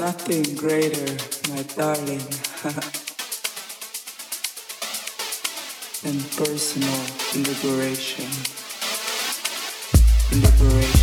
Nothing greater, my darling, than personal. Liberation. Liberation.